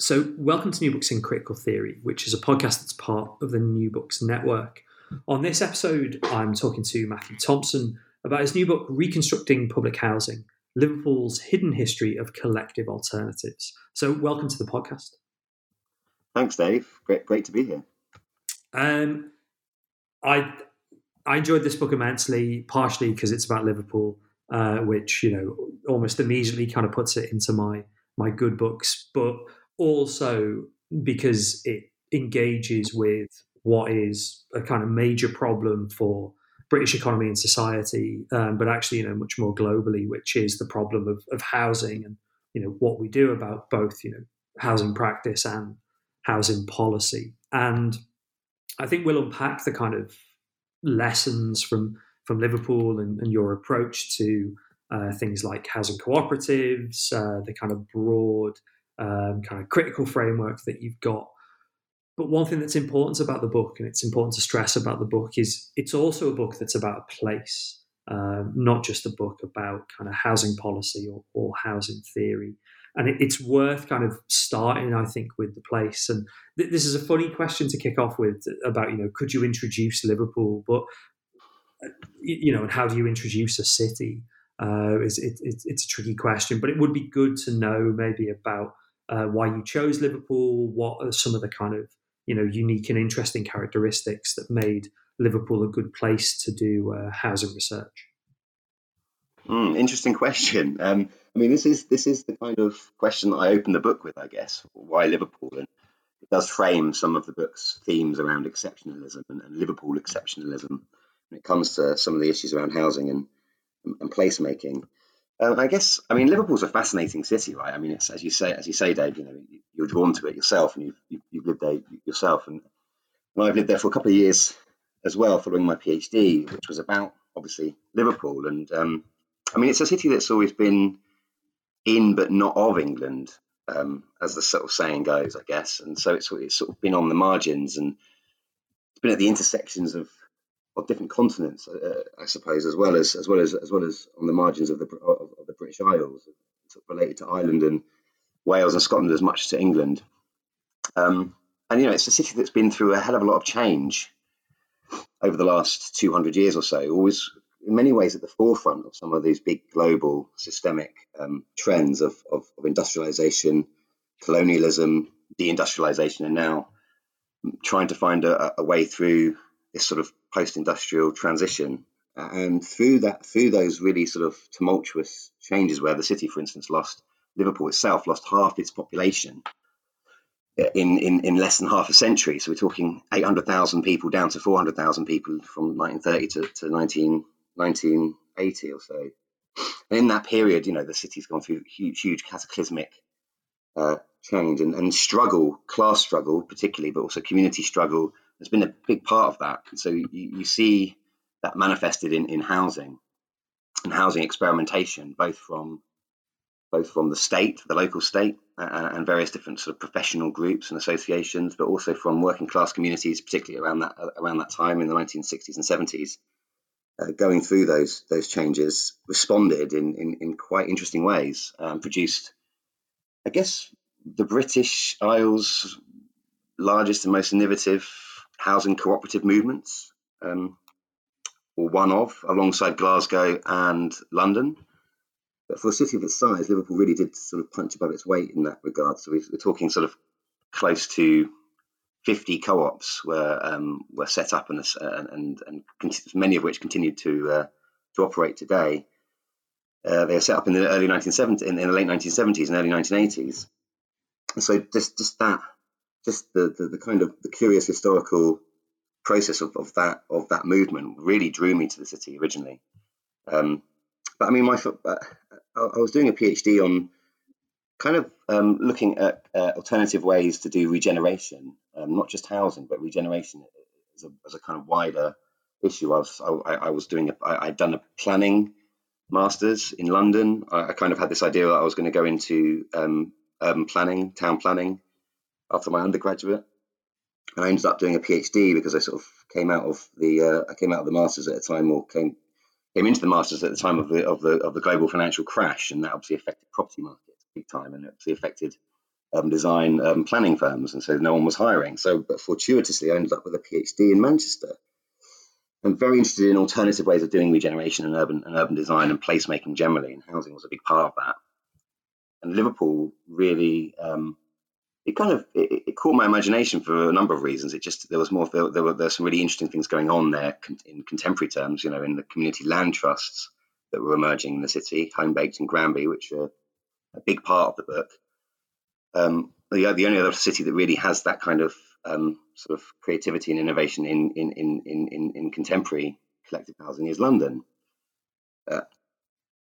So, welcome to New Books in Critical Theory, which is a podcast that's part of the New Books Network. On this episode, I'm talking to Matthew Thompson about his new book, Reconstructing Public Housing Liverpool's Hidden History of Collective Alternatives. So, welcome to the podcast. Thanks, Dave. Great, great to be here. Um, I I enjoyed this book immensely, partially because it's about Liverpool, uh, which you know almost immediately kind of puts it into my my good books, but also because it engages with what is a kind of major problem for British economy and society, um, but actually, you know, much more globally, which is the problem of, of housing and you know what we do about both, you know, housing practice and housing policy. And I think we'll unpack the kind of lessons from from Liverpool and, and your approach to uh, things like housing cooperatives, uh, the kind of broad um, kind of critical framework that you've got. But one thing that's important about the book, and it's important to stress about the book, is it's also a book that's about a place, uh, not just a book about kind of housing policy or, or housing theory. And it, it's worth kind of starting, I think, with the place. And th- this is a funny question to kick off with about, you know, could you introduce Liverpool? But uh, you know, and how do you introduce a city? Uh, it, it, it's a tricky question, but it would be good to know maybe about uh, why you chose Liverpool, what are some of the kind of you know unique and interesting characteristics that made Liverpool a good place to do uh, housing research. Mm, interesting question. Um, I mean, this is this is the kind of question that I open the book with, I guess. Why Liverpool? And it does frame some of the book's themes around exceptionalism and, and Liverpool exceptionalism when it comes to some of the issues around housing and and placemaking. Um, I guess I mean Liverpool's a fascinating city, right? I mean, it's as you say, as you say, Dave. You know, you're drawn to it yourself, and you've you've, lived there yourself, and, and I've lived there for a couple of years as well, following my PhD, which was about obviously Liverpool. And um, I mean, it's a city that's always been in but not of England, um, as the sort of saying goes, I guess. And so it's, it's sort of been on the margins and it's been at the intersections of of different continents, uh, I suppose, as well as as well as as well as on the margins of the of, of the British Isles, related to Ireland and Wales and Scotland as much as to England. Um, and you know, it's a city that's been through a hell of a lot of change over the last 200 years or so. Always, in many ways, at the forefront of some of these big global systemic um, trends of, of, of industrialization, colonialism, deindustrialization, and now trying to find a, a way through this sort of post-industrial transition. And through that, through those really sort of tumultuous changes, where the city, for instance, lost Liverpool itself lost half its population in, in, in less than half a century. So we're talking 800,000 people down to 400,000 people from 1930 to, to 19, 1980 or so. And in that period, you know, the city's gone through huge, huge cataclysmic uh, change and, and struggle, class struggle particularly, but also community struggle has been a big part of that. So you, you see that manifested in, in housing and housing experimentation, both from both from the state, the local state, uh, and various different sort of professional groups and associations, but also from working class communities, particularly around that around that time in the 1960s and 70s. Uh, going through those those changes, responded in in, in quite interesting ways, um, produced, I guess, the British Isles' largest and most innovative housing cooperative movements, um, or one of, alongside Glasgow and London. But for a city of its size, Liverpool really did sort of punch above its weight in that regard. So we're talking sort of close to 50 co-ops were um, were set up and and, and, many of which continued to uh, to operate today. Uh, they were set up in the early 1970s, in, in, the late 1970s and early 1980s. And so just just that just the, the, the, kind of the curious historical process of, of that of that movement really drew me to the city originally. Um, but I mean, my uh, I was doing a PhD on kind of um, looking at uh, alternative ways to do regeneration, um, not just housing, but regeneration as a, as a kind of wider issue. I was I, I was doing a, I, I'd done a planning masters in London. I, I kind of had this idea that I was going to go into um, urban planning, town planning, after my undergraduate, and I ended up doing a PhD because I sort of came out of the uh, I came out of the masters at a time or came came into the masters at the time of the of the of the global financial crash, and that obviously affected property markets big time, and it obviously affected um, design um, planning firms, and so no one was hiring. So, but fortuitously, I ended up with a PhD in Manchester. I'm very interested in alternative ways of doing regeneration and urban and urban design and placemaking generally, and housing was a big part of that. And Liverpool really um, it kind of it, it, caught my imagination for a number of reasons. It just there was more there, there were there's some really interesting things going on there in contemporary terms. You know, in the community land trusts that were emerging in the city, Homebaked and Granby, which are a big part of the book. Um, the, the only other city that really has that kind of um, sort of creativity and innovation in in, in, in, in contemporary collective housing is London. Uh,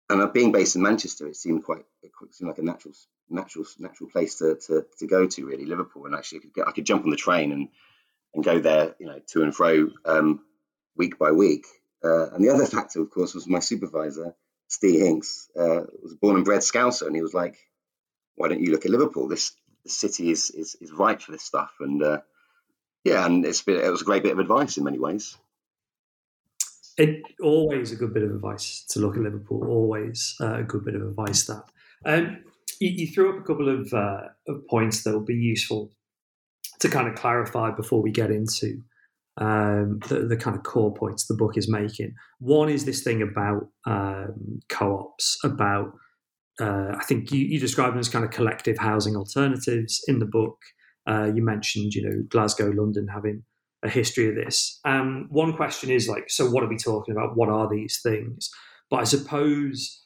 and being based in Manchester, it seemed quite it seemed like a natural natural natural place to, to, to go to really Liverpool. And actually I could, get, I could jump on the train and and go there you know to and fro um, week by week. Uh, and the other factor of course was my supervisor Steve Hincks uh, was born and bred Scouser and he was like why don't you look at Liverpool? This, this city is, is is right for this stuff. And uh, yeah and it's been, it was a great bit of advice in many ways. It always a good bit of advice to look at Liverpool. Always uh, a good bit of advice that. Um, you, you threw up a couple of, uh, of points that will be useful to kind of clarify before we get into um, the, the, kind of core points the book is making. One is this thing about um, co-ops, about uh, I think you, you describe them as kind of collective housing alternatives in the book. Uh, you mentioned, you know, Glasgow, London having a history of this. Um, one question is like, so what are we talking about? What are these things? But I suppose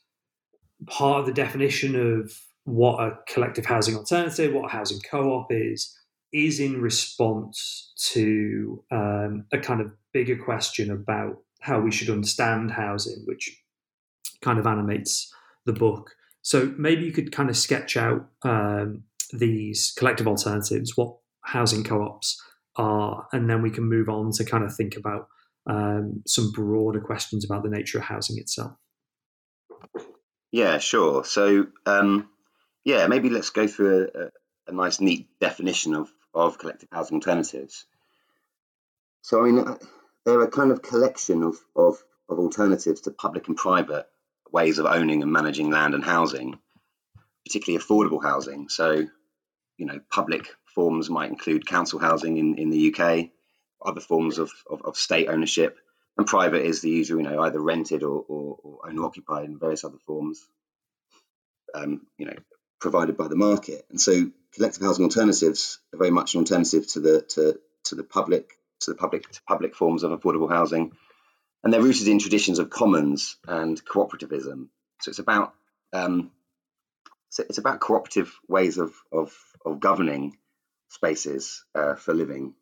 part of the definition of what a collective housing alternative, what a housing co-op is, is in response to um, a kind of bigger question about how we should understand housing, which kind of animates the book. So maybe you could kind of sketch out um, these collective alternatives, what housing co-ops are, and then we can move on to kind of think about um, some broader questions about the nature of housing itself. Yeah, sure. So um, yeah, maybe let's go through a, a, nice, neat definition of, of collective housing alternatives. So, I mean, they're a kind of collection of, of, of alternatives to public and private ways of owning and managing land and housing, particularly affordable housing. So, you know, public forms might include council housing in, in the UK, other forms of, of, of state ownership, and private is the usual, you know, either rented or, or, or owner occupied in various other forms. Um, you know, provided by the market. And so collective housing alternatives are very much an alternative to the to, to the public to the public to public forms of affordable housing. And they're rooted in traditions of commons and cooperativism. So it's about um, so it's about cooperative ways of of, of governing spaces uh, for living.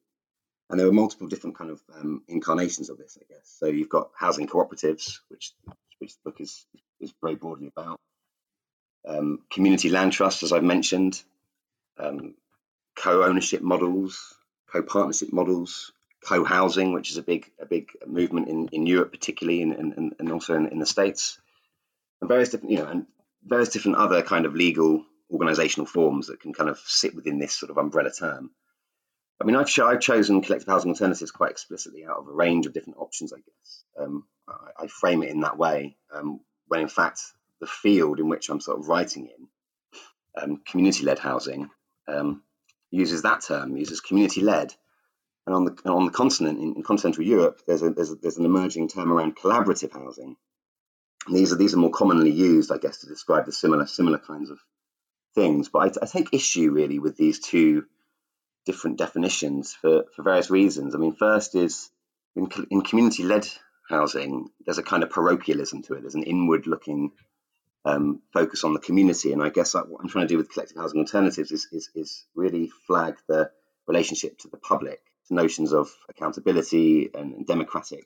And there are multiple different kind of um, incarnations of this, I guess. So you've got housing cooperatives, which which the book is is very broadly about um, community land trusts, as I've mentioned, um, co-ownership models, co-partnership models, co-housing, which is a big a big movement in, in Europe, particularly, and, and, and also in, in the states, and various different you know and various different other kind of legal organizational forms that can kind of sit within this sort of umbrella term. I mean, I've, I've chosen collective housing alternatives quite explicitly out of a range of different options, I guess. Um, I, I, frame it in that way, um, when in fact the field in which I'm sort of writing in, um, community-led housing, um, uses that term, uses community-led. And on the on the continent in, in continental Europe, there's a, there's a, there's an emerging term around collaborative housing. And these are these are more commonly used, I guess, to describe the similar similar kinds of things. But I, I take issue really with these two different definitions for, for various reasons. I mean, first is in, in community led housing, there's a kind of parochialism to it. There's an inward looking um, focus on the community. And I guess what I'm trying to do with collective housing alternatives is, is, is really flag the relationship to the public, to notions of accountability and democratic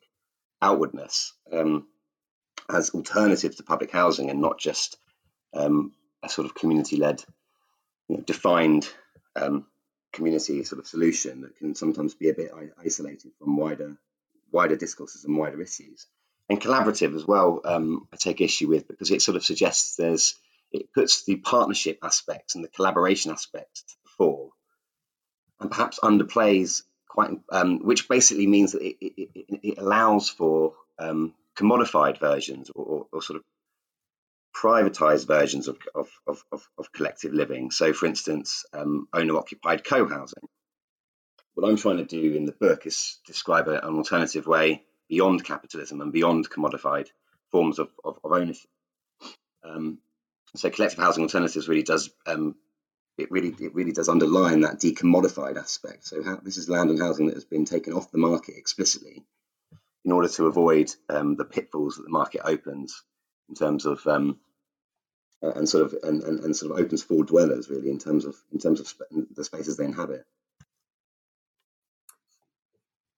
outwardness um, as alternatives to public housing and not just um, a sort of community led you know, defined um, community sort of solution that can sometimes be a bit isolated from wider wider discourses and wider issues. And collaborative as well, um, I take issue with because it sort of suggests there's it puts the partnership aspects and the collaboration aspects to the fore, and perhaps underplays quite, um, which basically means that it, it, it allows for um, commodified versions or, or, or, sort of privatized versions of, of, of, of collective living. So, for instance, um, owner occupied co housing. What I'm trying to do in the book is describe an alternative way beyond capitalism and beyond commodified forms of, of, of ownership. Um, so, collective housing alternatives really does um, it really it really does underline that decommodified aspect. So, how, this is land and housing that has been taken off the market explicitly in order to avoid um, the pitfalls that the market opens in terms of um, and sort of and, and, and, sort of opens for dwellers really in terms of in terms of sp- the spaces they inhabit.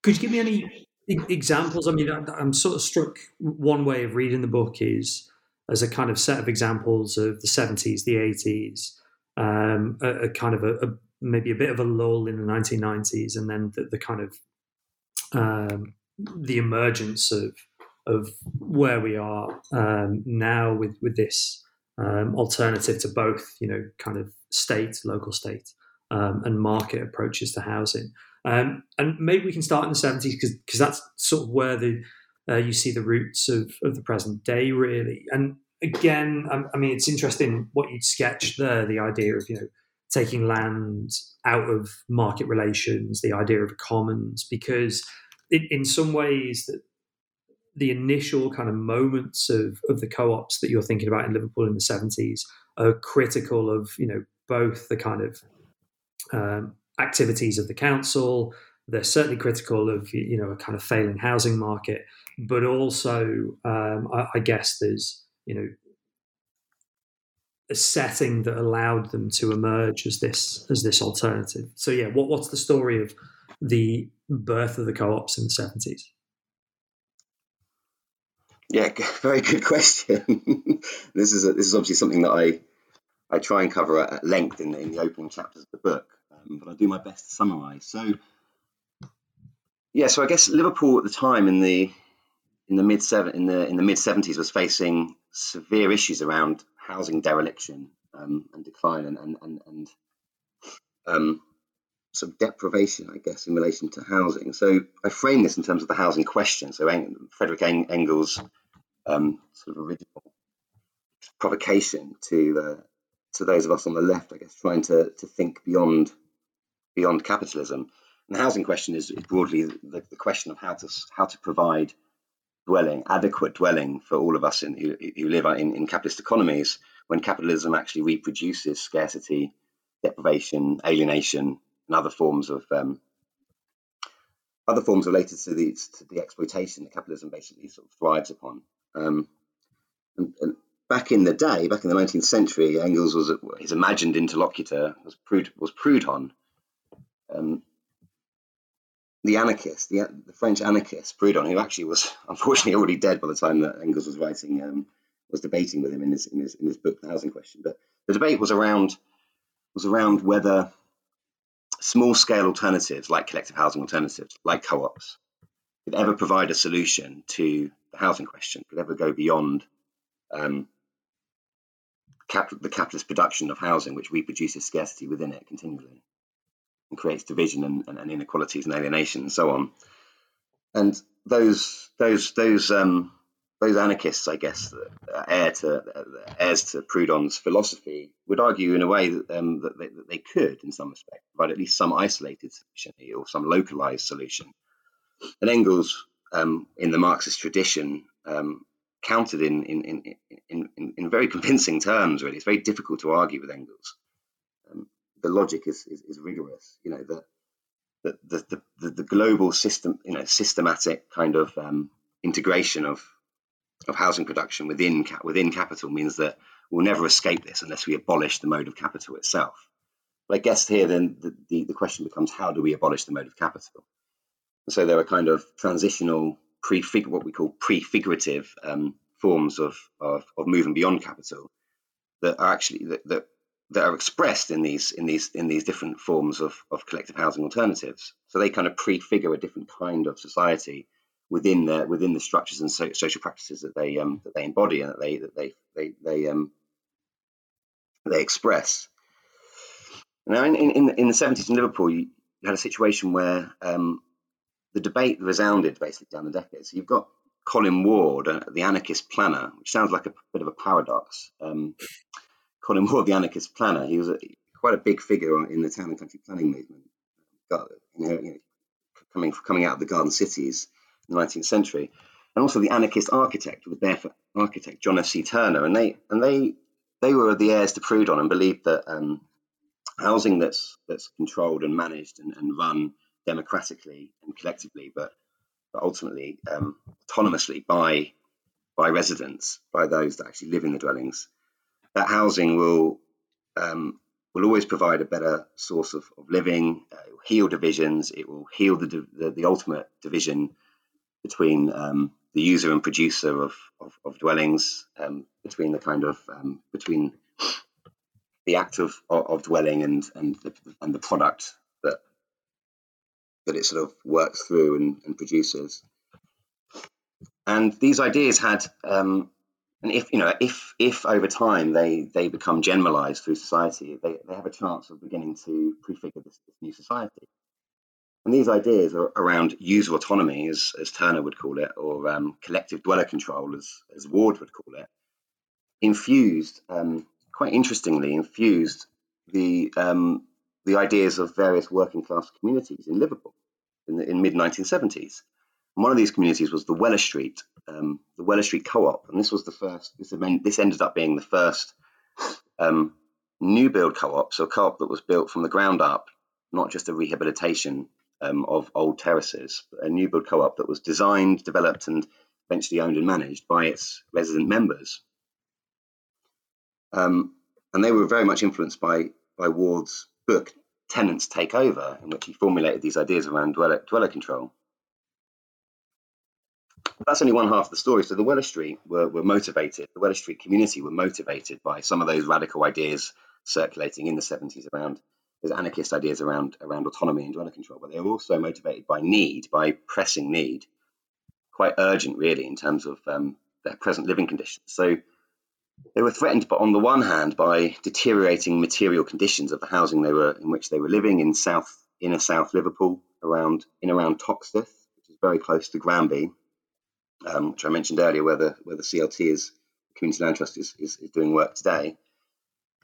Could you give me any examples? I mean, I'm sort of struck. One way of reading the book is as a kind of set of examples of the 70s, the 80s, um, a, a, kind of a, a, maybe a bit of a lull in the 1990s, and then the, the kind of um, the emergence of of where we are um, now with with this um, alternative to both, you know, kind of state, local state, um, and market approaches to housing. Um, and maybe we can start in the 70s because that's sort of where the uh, you see the roots of, of the present day, really. And again, I mean, it's interesting what you'd sketched there the idea of, you know, taking land out of market relations, the idea of commons, because it, in some ways, that the initial kind of moments of, of the co-ops that you're thinking about in Liverpool in the 70s are critical of you know both the kind of um, activities of the council. They're certainly critical of you know a kind of failing housing market but also um, I, I, guess there's you know a setting that allowed them to emerge as this as this alternative. So yeah what, what's the story of the birth of the co-ops in the 70s yeah, very good question. this is a, this is obviously something that I I try and cover at length in, in the opening chapters of the book, um, but I'll do my best to summarise. So, yeah, so I guess Liverpool at the time in the in the mid seven in the in the mid seventies was facing severe issues around housing dereliction um, and decline and and and, and um, of deprivation, I guess, in relation to housing. So I frame this in terms of the housing question. So Frederick Engels' um, sort of original provocation to uh, to those of us on the left, I guess, trying to to think beyond beyond capitalism. And the housing question is, broadly the, the, question of how to how to provide dwelling, adequate dwelling for all of us in, who, who live in, in capitalist economies when capitalism actually reproduces scarcity, deprivation, alienation, and other forms of um, other forms related to the to the exploitation that capitalism basically sort of thrives upon. Um, and, and, back in the day, back in the 19th century, Engels was his imagined interlocutor was was Proudhon, um, the anarchist, the, the, French anarchist Proudhon, who actually was unfortunately already dead by the time that Engels was writing, um, was debating with him in his, in his in his book, The Housing Question. But the debate was around was around whether small scale alternatives like collective housing alternatives, like co ops, could ever provide a solution to the housing question, could ever go beyond um, cap- the capitalist production of housing, which reproduces scarcity within it continually and creates division and, and, and inequalities and alienation and so on. And those those those um, those anarchists, I guess, heir to heirs to Proudhon's philosophy, would argue in a way that, um, that, they, that, they, could, in some respect, provide at least some isolated solution or some localized solution. And Engels, um, in the Marxist tradition, um, countered in in, in, in, in, in very convincing terms. Really, it's very difficult to argue with Engels. The logic is, is, is rigorous. You know the the, the the, the global system, you know, systematic kind of um, integration of of housing production within within capital means that we'll never escape this unless we abolish the mode of capital itself. But I guess here then the, the, the question becomes how do we abolish the mode of capital? And so there are kind of transitional prefig what we call prefigurative um, forms of, of, of moving beyond capital that are actually that, that that are expressed in these in these in these different forms of, of collective housing alternatives. So they kind of prefigure a different kind of society within the within the structures and so, social practices that they um, that they embody and that they that they they they um, they express. Now, in, in, in the 70s in Liverpool, you, you had a situation where um, the debate resounded basically down the decades. So you've got Colin Ward, uh, the anarchist planner, which sounds like a bit of a paradox. Um, Colin anarchist planner, he was a, quite a big figure in the town and country planning movement, coming coming out of the garden cities in the 19th century, and also the anarchist architect, the barefoot architect John F. C. Turner, and they and they they were the heirs to Proudhon and believed that um, housing that's that's controlled and managed and, and run democratically and collectively, but, but ultimately um, autonomously by by residents, by those that actually live in the dwellings, that housing will um, will always provide a better source of, of living. Uh, heal divisions. It will heal the the, the ultimate division between um, the user and producer of of, of dwellings, um, between the kind of um, between the act of, of dwelling and and the, and the product that that it sort of works through and, and produces. And these ideas had um, and if you know if if over time they they become generalized through society they, they have a chance of beginning to prefigure this, this new society. And these ideas are around user autonomy as, as turner would call it or um, collective dweller control as, as ward would call it infused um, quite interestingly infused the um, the ideas of various working class communities in liverpool in the in mid 1970s one of these communities was the Weller Street, um, the Weller Street Co-op, and this was the first. This, this ended up being the first um, new build co-op, so a co-op that was built from the ground up, not just a rehabilitation um, of old terraces, a new build co-op that was designed, developed, and eventually owned and managed by its resident members. Um, and they were very much influenced by by Ward's book Tenants Take Over, in which he formulated these ideas around dweller, dweller control that's only one half of the story. So the Weller Street were, were motivated, the Weller Street community were motivated by some of those radical ideas circulating in the 70s around those anarchist ideas around around autonomy and dweller control, but they were also motivated by need, by pressing need, quite urgent really in terms of um, their present living conditions. So they were threatened, but on the one hand, by deteriorating material conditions of the housing they were in which they were living in South inner South Liverpool, around in around Toxteth, which is very close to Granby, um, which I mentioned earlier, where the where the CLT is Community Land Trust is, is, is doing work today,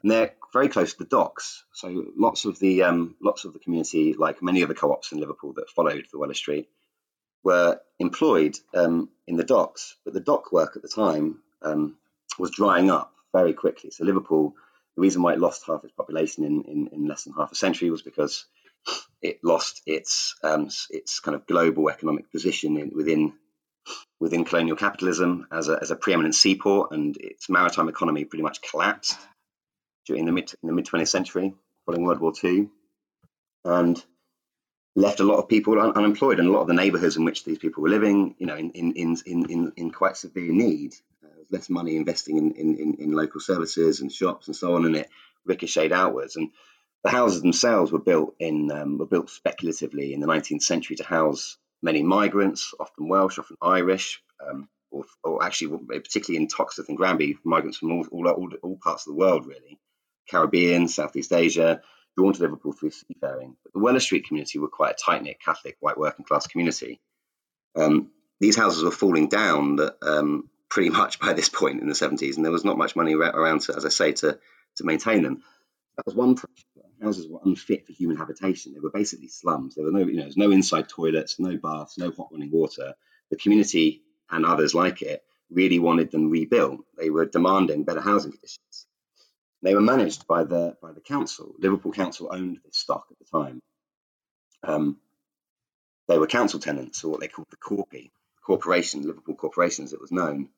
and they're very close to the docks. So lots of the um, lots of the community, like many of the co-ops in Liverpool that followed the Weller Street, were employed um, in the docks. But the dock work at the time um, was drying up very quickly. So Liverpool, the reason why it lost half its population in, in, in less than half a century was because it lost its um, its kind of global economic position in, within within colonial capitalism as a, as a preeminent seaport, and its maritime economy pretty much collapsed during the mid in the mid 20th century, following World War II, and left a lot of people un- unemployed, and a lot of the neighbourhoods in which these people were living, you know, in in in in, in quite severe need. Uh, less money investing in, in, in local services and shops and so on, and it ricocheted outwards. And the houses themselves were built in um, were built speculatively in the 19th century to house many migrants, often Welsh, often Irish, um, or, or, actually, particularly in Toxteth and Granby, migrants from all, all, all, all, parts of the world, really Caribbean, Southeast Asia, drawn to Liverpool through seafaring. But the Weller Street community were quite a tight knit Catholic, white working class community. Um, these houses were falling down um, pretty much by this point in the 70s, and there was not much money around, to, as I say, to, to maintain them. That was one houses were unfit for human habitation. They were basically slums. There were no, you know, no inside toilets, no baths, no hot running water. The community and others like it really wanted them rebuilt. They were demanding better housing conditions. They were managed by the by the council. Liverpool Council owned this stock at the time. Um, they were council tenants, or what they called the Corpy, Corporation, Liverpool Corporation as it was known.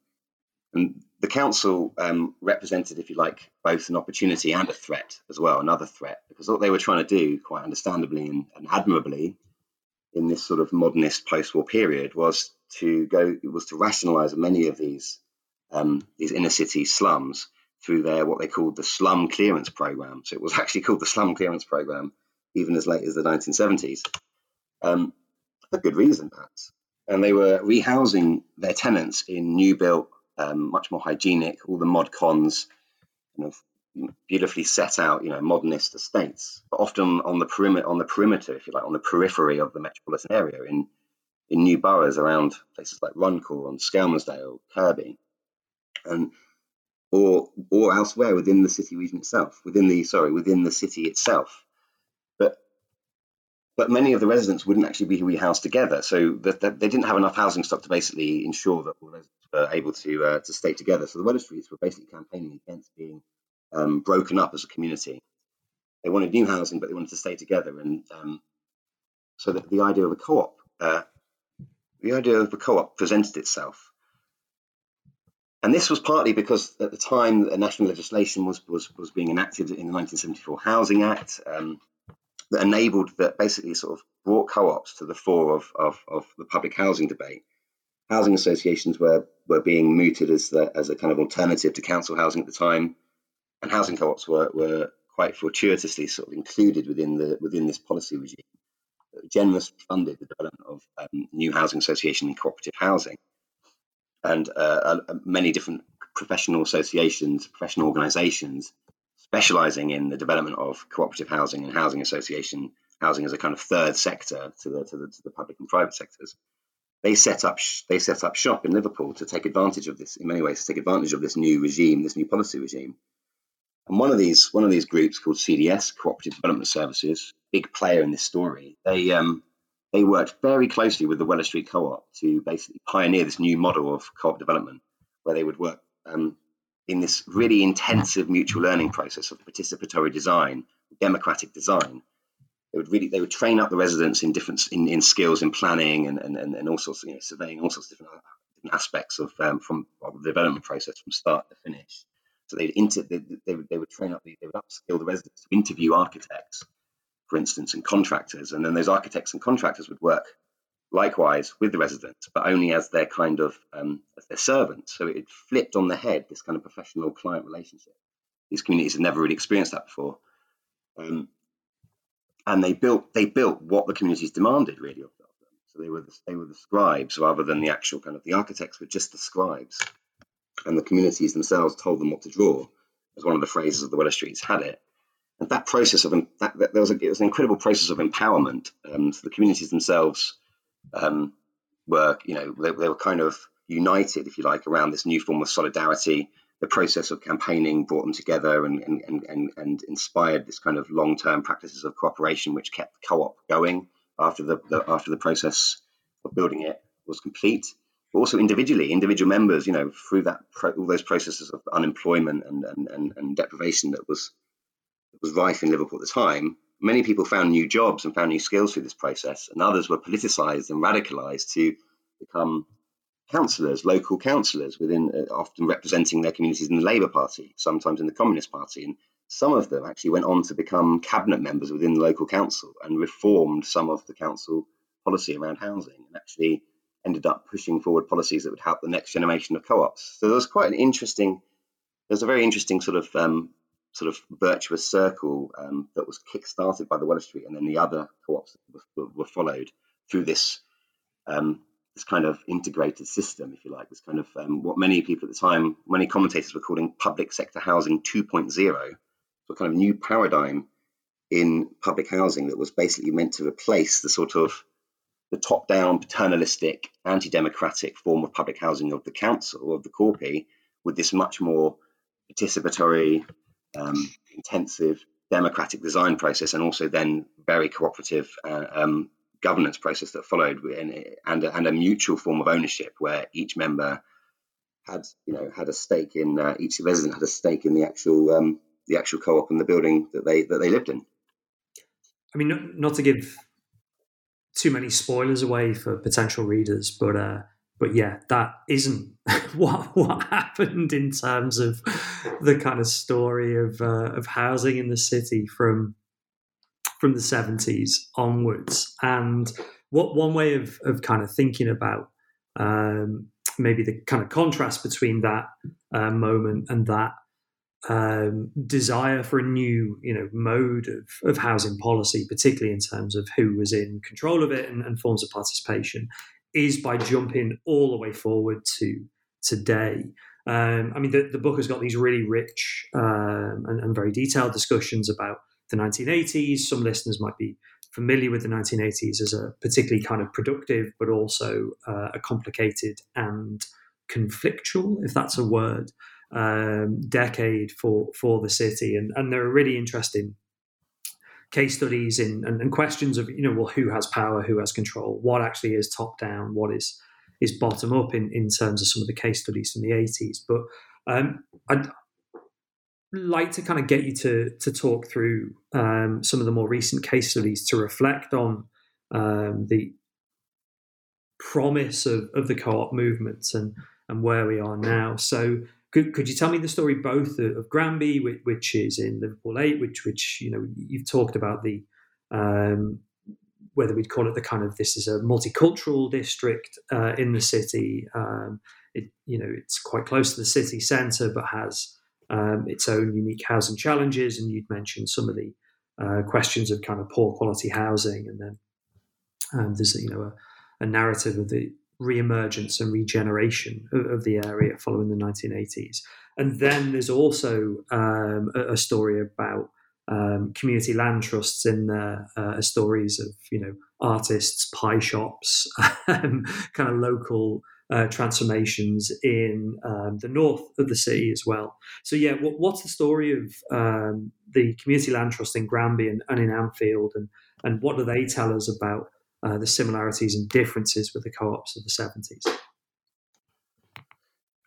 And the council um, represented, if you like, both an opportunity and a threat as well, another threat, because what they were trying to do, quite understandably and, and admirably, in this sort of modernist post-war period, was to go was to rationalise many of these um, these inner city slums through their what they called the slum clearance program. So it was actually called the slum clearance program even as late as the 1970s. Um, for good reason, perhaps. And they were rehousing their tenants in new built, um, much more hygienic, all the mod cons, beautifully set out, you know, modernist estates, but often on the perimeter, on the perimeter, if you like, on the periphery of the metropolitan area, in in new boroughs around places like Runcorn, Skelmersdale, Kirkby, and or or elsewhere within the city region itself, within the sorry, within the city itself. But many of the residents wouldn't actually be rehoused together, so that, that they didn't have enough housing stock to basically ensure that all residents were able to uh, to stay together. So the Weller Streets were basically campaigning against being um, broken up as a community. They wanted new housing, but they wanted to stay together, and um, so that the idea of a co-op, uh, the idea of a co-op presented itself. And this was partly because at the time national legislation was, was, was being enacted in the 1974 Housing Act um, that enabled that basically sort of brought co-ops to the fore of, of, of the public housing debate. Housing associations were, were being mooted as, the, as a kind of alternative to council housing at the time and housing co-ops were, were quite fortuitously sort of included within the within this policy regime. Generously funded the development of um, new housing association and cooperative housing, and uh, uh, many different professional associations, professional organisations specialising in the development of cooperative housing and housing association housing as a kind of third sector to the to the, to the public and private sectors. They set up they set up shop in Liverpool to take advantage of this in many ways to take advantage of this new regime, this new policy regime and one of these one of these groups called CDS, Cooperative Development Services, big player in this story. They um, they worked very closely with the Weller Street Co-op to basically pioneer this new model of co-op development, where they would work um, in this really intensive mutual learning process of participatory design, democratic design. They would really they would train up the residents in different in, in skills in planning and, and, and and all sorts of you know, surveying all sorts of different, different aspects of um, from of the development process from start to finish. So they'd inter- they, they, would, they would train up, the, they would upskill the residents to interview architects, for instance, and contractors. And then those architects and contractors would work likewise with the residents, but only as their kind of um, as their servants. So it flipped on the head this kind of professional client relationship. These communities had never really experienced that before. Um, and they built they built what the communities demanded really of them. So they were the, they were the scribes rather than the actual kind of the architects were just the scribes and the communities themselves told them what to draw, as one of the phrases of the Weller Streets had it. And that process of that, that there was a, it was an incredible process of empowerment. Um, so the communities themselves um, were, you know, they, they were kind of united, if you like, around this new form of solidarity. The process of campaigning brought them together and, and, and, and inspired this kind of long term practices of cooperation, which kept co op going after the, the, after the process of building it was complete but also individually, individual members, you know, through that all those processes of unemployment and and, and, and deprivation that was was rife in Liverpool at the time. Many people found new jobs and found new skills through this process, and others were politicised and radicalised to become councillors, local councillors, within uh, often representing their communities in the Labour Party, sometimes in the Communist Party, and some of them actually went on to become cabinet members within the local council and reformed some of the council policy around housing and actually ended up pushing forward policies that would help the next generation of co-ops. So there was quite an interesting, there's a very interesting sort of um, sort of virtuous circle um, that was kick-started by the Weller Street, and then the other co-ops were, were followed through this um, this kind of integrated system, if you like, this kind of um, what many people at the time, many commentators were calling public sector housing 2.0, so a kind of new paradigm in public housing that was basically meant to replace the sort of the top-down, paternalistic, anti-democratic form of public housing of the council of the Corpy with this much more participatory, um, intensive democratic design process, and also then very cooperative uh, um, governance process that followed, and, and, and, a mutual form of ownership where each member had, you know, had a stake in uh, each resident had a stake in the actual um, the actual co-op and the building that they that they lived in. I mean, not, not to give too many spoilers away for potential readers, but uh, but yeah, that isn't what what happened in terms of the kind of story of uh, of housing in the city from from the seventies onwards. And what one way of of kind of thinking about um, maybe the kind of contrast between that uh, moment and that um, desire for a new, you know, mode of, of housing policy, particularly in terms of who was in control of it and, and forms of participation, is by jumping all the way forward to today. Um, I mean, the, the, book has got these really rich um, and, and, very detailed discussions about the 1980s. Some listeners might be familiar with the 1980s as a particularly kind of productive, but also uh, a complicated and conflictual, if that's a word, um, decade for for the city, and and there are really interesting case studies in and, and, questions of you know well who has power, who has control, what actually is top down, what is is bottom up in in terms of some of the case studies from the eighties. But um, I'd like to kind of get you to to talk through um, some of the more recent case studies to reflect on um, the promise of, of the co-op movements and and where we are now. So could, could you tell me the story both of, Granby, which, which, is in Liverpool 8, which, which you know, you've talked about the, um, whether we'd call it the kind of, this is a multicultural district uh, in the city. Um, it, you know, it's quite close to the city centre, but has um, its own unique housing challenges. And you'd mentioned some of the uh, questions of kind of poor quality housing. And then um, there's, you know, a, a narrative of the re-emergence and regeneration of, of, the area following the 1980s. And then there's also um, a, a, story about um, community land trusts in there, uh, stories of you know artists, pie shops, um, kind of local uh, transformations in um, the north of the city as well. So yeah, what, what's the story of um, the community land trust in Granby and, and in Anfield, and and what do they tell us about uh, the similarities and differences with the co-ops of the 70s.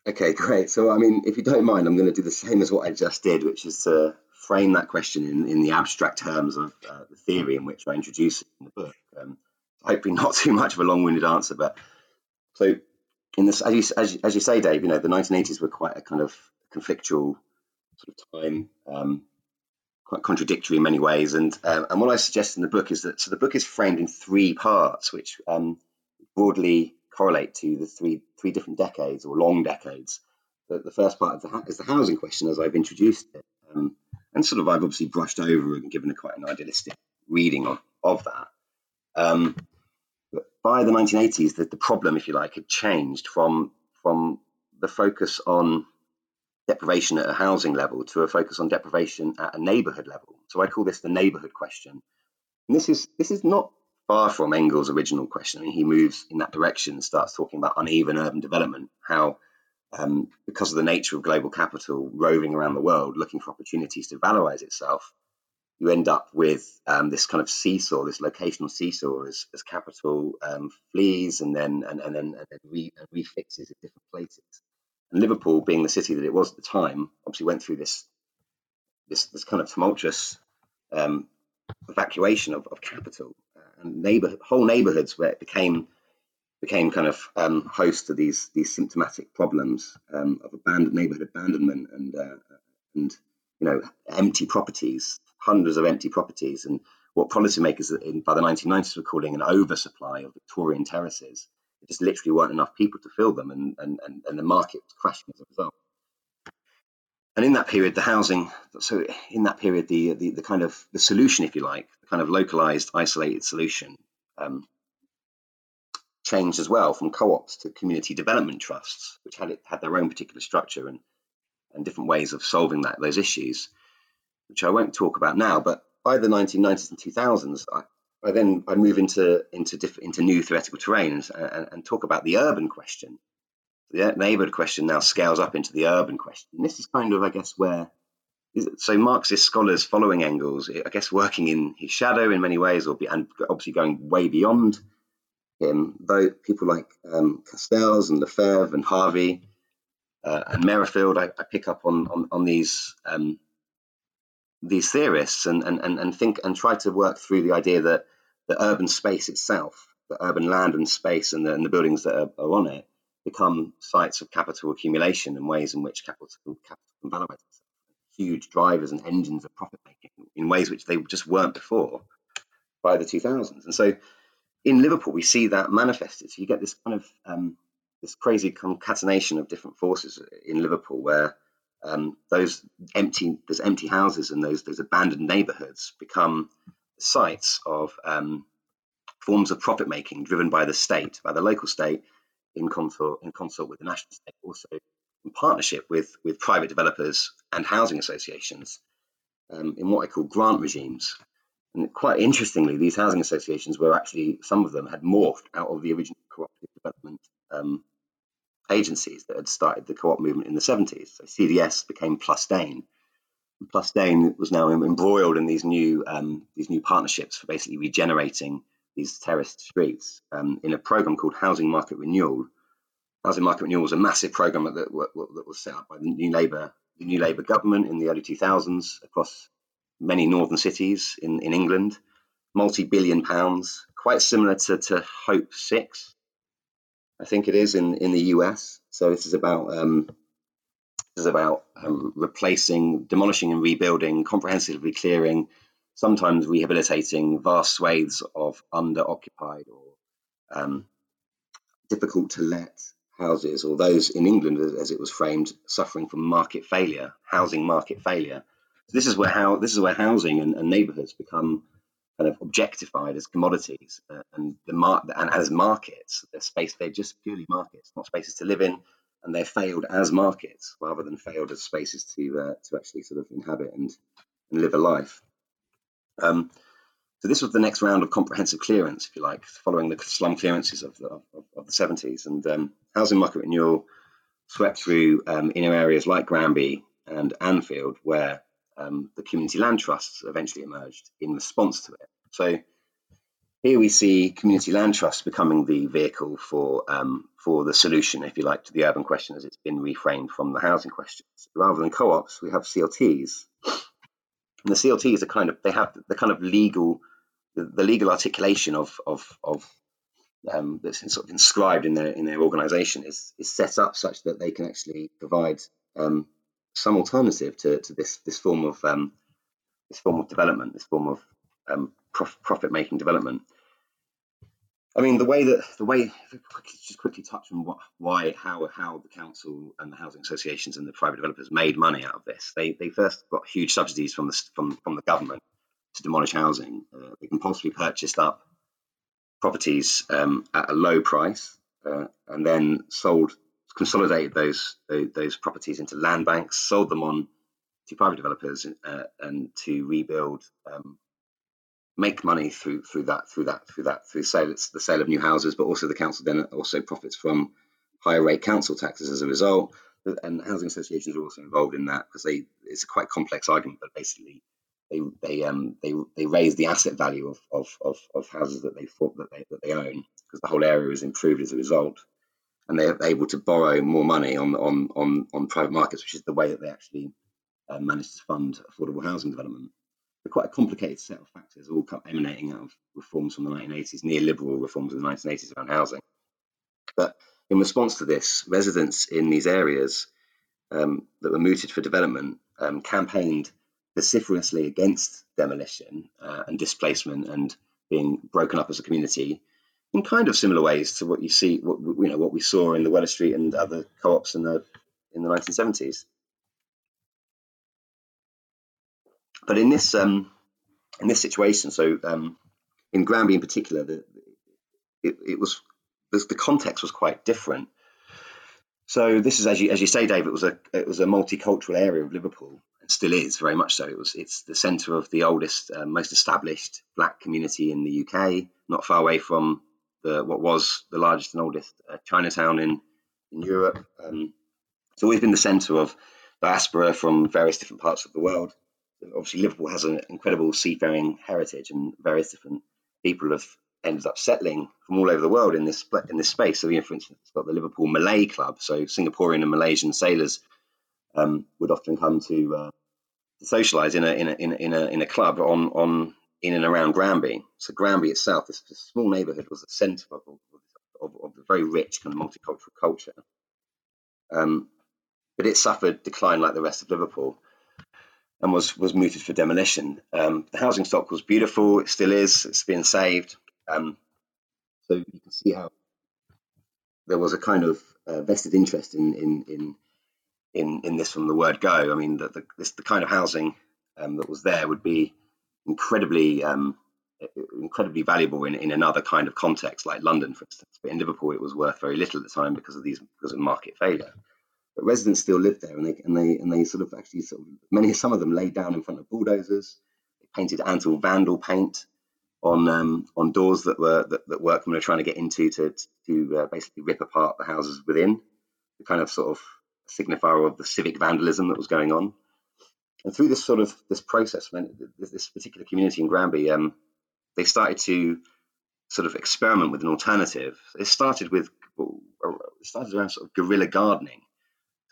Okay, great. So, I mean, if you don't mind, I'm going to do the same as what I just did, which is to frame that question in, in the abstract terms of uh, the theory in which I introduce it in the book. Um, hopefully, not too much of a long-winded answer, but so in this, as you, as as you say, Dave, you know, the 1980s were quite a kind of conflictual sort of time. Um, quite contradictory in many ways. And um, and what I suggest in the book is that so the book is framed in three parts, which um, broadly correlate to the three three different decades or long decades. The, the first part the, is the housing question, as I've introduced it, um, and sort of I've obviously brushed over and given a quite an idealistic reading of of that. Um, but by the 1980s, the, the problem, if you like, had changed from from the focus on deprivation at a housing level to a focus on deprivation at a neighborhood level. So I call this the neighborhood question. And this is this is not far from Engels' original question. I mean, he moves in that direction, and starts talking about uneven urban development, how um, because of the nature of global capital roving around the world looking for opportunities to valorize itself, you end up with um, this kind of seesaw, this locational seesaw, as, as capital um, flees and then and, and then and then re, and refixes in different places. And Liverpool, being the city that it was at the time, obviously went through this this, this kind of tumultuous um, evacuation of, of capital. And neighbor whole neighborhoods where it became became kind of um, host to these these symptomatic problems um, of abandoned neighborhood abandonment and uh, and you know empty properties, hundreds of empty properties, and what policymakers in, by the 1990s were calling an oversupply of Victorian terraces there just literally weren't enough people to fill them, and, and, and, and the market was crashing as a result. And in that period, the housing, so in that period, the, the, the kind of the solution, if you like, the kind of localized, isolated solution um, changed as well from co-ops to community development trusts, which had it, had their own particular structure and, and different ways of solving that those issues, which I won't talk about now. But by the 1990s and 2000s, I, I then I move into into diff, into new theoretical terrains and, and, talk about the urban question. The neighborhood question now scales up into the urban question. This is kind of, I guess, where so Marxist scholars following Engels, I guess, working in his shadow in many ways, or be, and obviously going way beyond him. Though people like um, Castells and Lefebvre and Harvey uh, and Merrifield, I, I, pick up on on, on these um, these theorists and, and, and think and try to work through the idea that the urban space itself, the urban land and space and the, and the buildings that are, are, on it become sites of capital accumulation and ways in which capital, capital can valorize itself. Huge drivers and engines of profit making in ways which they just weren't before by the 2000s. And so in Liverpool, we see that manifested. So you get this kind of um, this crazy concatenation of different forces in Liverpool where um, those empty those empty houses and those those abandoned neighborhoods become sites of um, forms of profit making driven by the state, by the local state, in consort in consort with the national state, also in partnership with with private developers and housing associations um, in what I call grant regimes. And quite interestingly, these housing associations were actually some of them had morphed out of the original cooperative development um, agencies that had started the co-op movement in the 70s. So CDS became Plus Dane. And Plus Dane was now embroiled in these new um, these new partnerships for basically regenerating these terraced streets um, in a program called Housing Market Renewal. Housing Market Renewal was a massive program that, that was set up by the New Labour the New Labour government in the early 2000s across many northern cities in, in England, multi-billion pounds, quite similar to, to Hope 6, I think it is in, in the US. So this is about um, is about replacing, demolishing, and rebuilding, comprehensively clearing, sometimes rehabilitating vast swathes of under-occupied or um, difficult to let houses, or those in England, as it was framed, suffering from market failure, housing market failure. So this is where how this is where housing and, and neighbourhoods become kind of objectified as commodities uh, and the mar- and as markets. They're space. They're just purely markets, not spaces to live in, and they're failed as markets rather than failed as spaces to uh, to actually sort of inhabit and, and live a life. Um, so this was the next round of comprehensive clearance, if you like, following the slum clearances of the, of, of the 70s. And um, housing market renewal swept through um, inner areas like Granby and Anfield, where um, the community land trusts eventually emerged in response to it. So here we see community land trusts becoming the vehicle for um, for the solution, if you like, to the urban question as it's been reframed from the housing questions. Rather than co-ops, we have CLTs. And the CLTs are kind of they have the kind of legal the, the legal articulation of of of um, that's sort of inscribed in their in their organisation is is set up such that they can actually provide um, some alternative to, to this this form of um, this form of development, this form of um, profit making development. I mean, the way that the way just quickly touch on what, why, how, how the council and the housing associations and the private developers made money out of this. They they first got huge subsidies from the from from the government to demolish housing. Uh, they compulsively purchased up properties um, at a low price uh, and then sold consolidated those, those, those properties into land banks, sold them on to private developers, uh, and to rebuild, um, make money through through that through that through that through sale the sale of new houses, but also the council then also profits from higher rate council taxes as a result. And housing associations are also involved in that because they it's a quite complex argument, but basically they they um they they raise the asset value of of of, of houses that they that they that they own because the whole area is improved as a result and they're able to borrow more money on on on, on private markets, which is the way that they actually uh, manage to fund affordable housing development. Quite a complicated set of factors, all emanating out of reforms from the 1980s, neoliberal reforms of the 1980s around housing. But in response to this, residents in these areas um, that were mooted for development um, campaigned vociferously against demolition uh, and displacement and being broken up as a community in kind of similar ways to what you see, what you know, what we saw in the Weller Street and other co-ops in the in the 1970s. But in this um, in this situation, so um, in Granby in particular, the, it, it was the context was quite different. So this is as you as you say, Dave. It was a it was a multicultural area of Liverpool, and still is very much so. It was it's the centre of the oldest, uh, most established black community in the UK, not far away from the what was the largest and oldest uh, Chinatown in in Europe. Um, it's always been the centre of diaspora from various different parts of the world. Obviously, Liverpool has an incredible seafaring heritage, and various different people have ended up settling from all over the world in this in this space. So, you know, for instance, it's got the Liverpool Malay Club. So, Singaporean and Malaysian sailors um, would often come to, uh, socialise in a in a in a in a club on on in and around Granby. So Granby itself, this, this small neighbourhood, was the centre of, of, of, a very rich kind of multicultural culture. Um, but it suffered decline like the rest of Liverpool and was, was mooted for demolition. Um, the housing stock was beautiful, it still is, it's being saved. Um, so you can see how there was a kind of uh, vested interest in, in, in in in this from the word go. I mean, the the, this, the kind of housing um, that was there would be incredibly um, incredibly valuable in, in another kind of context, like London, for instance. But in Liverpool, it was worth very little at the time because of these because of market failure. But residents still lived there, and they and they and they sort of actually sort of many some of them laid down in front of bulldozers. They painted anti-vandal paint on um, on doors that were that, that workmen were trying to get into to to uh, basically rip apart the houses within. The kind of sort of signifier of the civic vandalism that was going on. And through this sort of this process, this particular community in Granby, um, they started to sort of experiment with an alternative. It started with it started around sort of guerrilla gardening,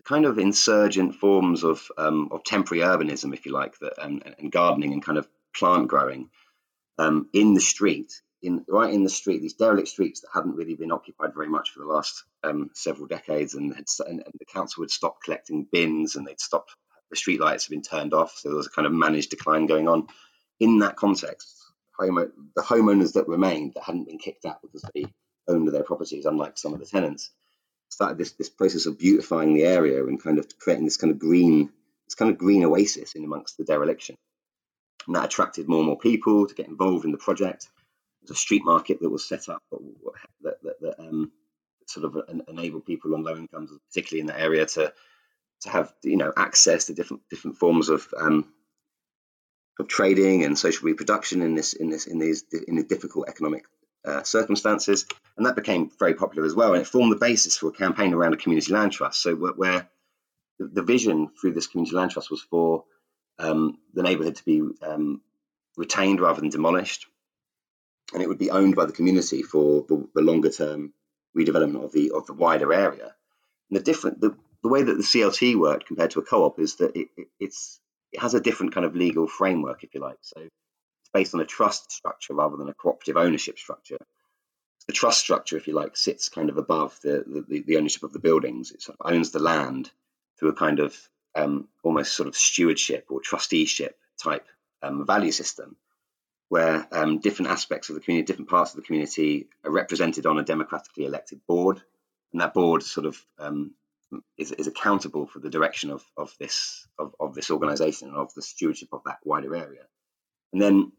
kind of insurgent forms of um, of temporary urbanism, if you like, that and, and gardening and kind of plant growing um, in the street, in right in the street, these derelict streets that hadn't really been occupied very much for the last um, several decades, and, had, and, and, the council had stopped collecting bins, and they'd stopped. The street lights had been turned off, so there was a kind of managed decline going on. In that context, home, the homeowners that remained that hadn't been kicked out because they owned their properties, unlike some of the tenants, started this this process of beautifying the area and kind of creating this kind of green this kind of green oasis in amongst the dereliction. And that attracted more and more people to get involved in the project. There's a street market that was set up that, that, that um, sort of enabled people on low incomes, particularly in that area, to to have you know access to different different forms of um, of trading and social reproduction in this in this in these in the difficult economic uh, circumstances, and that became very popular as well. And it formed the basis for a campaign around a community land trust. So where, where the, the, vision through this community land trust was for um, the neighbourhood to be um, retained rather than demolished, and it would be owned by the community for the, the longer term redevelopment of the of the wider area. And the different the, the way that the CLT worked compared to a co-op is that it, it, it's it has a different kind of legal framework, if you like. So based on a trust structure rather than a cooperative ownership structure. The trust structure, if you like, sits kind of above the the, the ownership of the buildings. It sort of owns the land through a kind of um, almost sort of stewardship or trusteeship type um, value system, where um, different aspects of the community, different parts of the community, are represented on a democratically elected board, and that board sort of um, is, is accountable for the direction of, of this of, of this organization and of the stewardship of that wider area. And then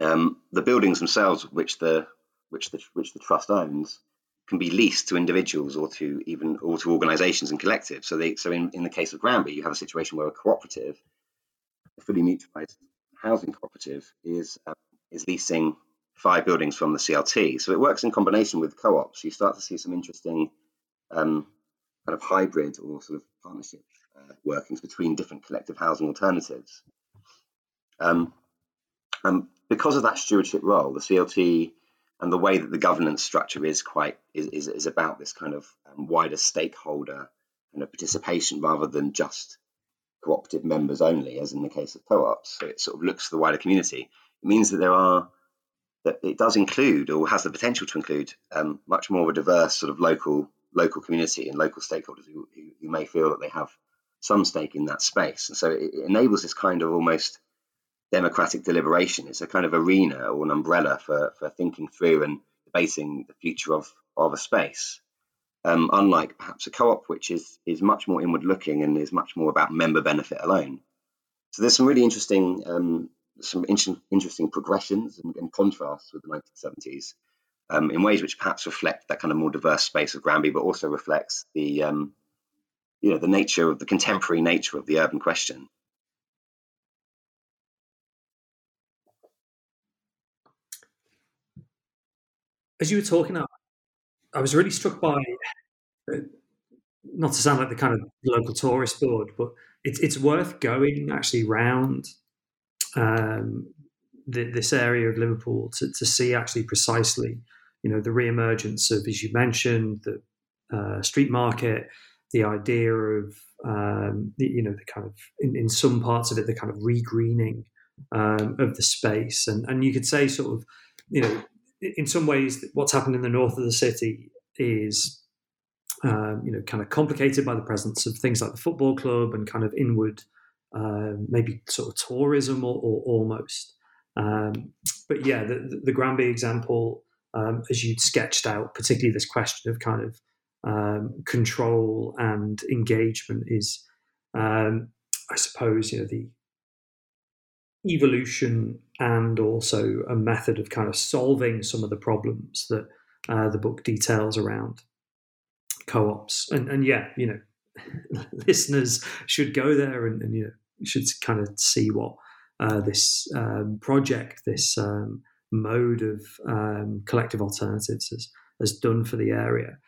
um, the buildings themselves, which the which the which the trust owns, can be leased to individuals or to even or to organizations and collectives. So they so in, in the case of Granby, you have a situation where a cooperative, a fully mutualised housing cooperative, is um, is leasing five buildings from the CLT. So it works in combination with co-ops. You start to see some interesting um, kind of hybrid or sort of partnership uh, workings between different collective housing alternatives. Um, and because of that stewardship role, the CLT and the way that the governance structure is quite is, is, is about this kind of um, wider stakeholder kind of participation rather than just cooperative members only, as in the case of co-ops. So it sort of looks to the wider community. It means that there are that it does include or has the potential to include um, much more of a diverse sort of local local community and local stakeholders who, who, may feel that they have some stake in that space. And so it, enables this kind of almost democratic deliberation. It's a kind of arena or an umbrella for, for thinking through and debating the future of, of a space. Um, unlike perhaps a co-op, which is is much more inward looking and is much more about member benefit alone. So there's some really interesting um, some in- interesting progressions and, and contrasts with the 1970s um, in ways which perhaps reflect that kind of more diverse space of Granby, but also reflects the um, you know the nature of the contemporary nature of the urban question. As you were talking, I was really struck by not to sound like the kind of local tourist board, but it's it's worth going actually round um, the, this area of Liverpool to, to see actually precisely you know the re-emergence of, as you mentioned, the uh, street market, the idea of um, the, you know the kind of in, in, some parts of it the kind of regreening um, of the space, and and you could say sort of you know in some ways what's happened in the north of the city is um, you know kind of complicated by the presence of things like the football club and kind of inward uh, maybe sort of tourism or, or almost. Um, but yeah, the, the Granby example um, as you'd sketched out, particularly this question of kind of um, control and engagement is, um, I suppose, you know, the evolution and also a method of kind of solving some of the problems that uh, the book details around co-ops. And, and yeah, you know, listeners should go there and, and, you know should kind of see what uh, this um, project, this um, mode of um, collective alternatives has, has done for the area.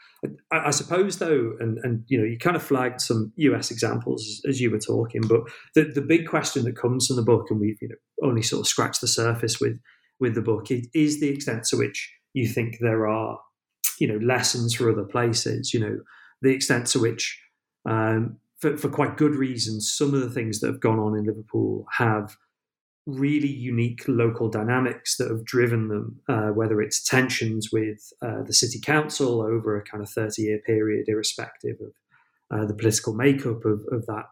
I, I, suppose, though, and, and you know, you kind of flagged some US examples as, as, you were talking, but the, the big question that comes from the book, and we've you know only sort of scratched the surface with with the book, is the extent to which you think there are you know lessons for other places. You know, the extent to which um, for, for quite good reasons, some of the things that have gone on in Liverpool have really unique local dynamics that have driven them, uh, whether it's tensions with uh, the city council over a kind of 30 year period, irrespective of uh, the political makeup of, of that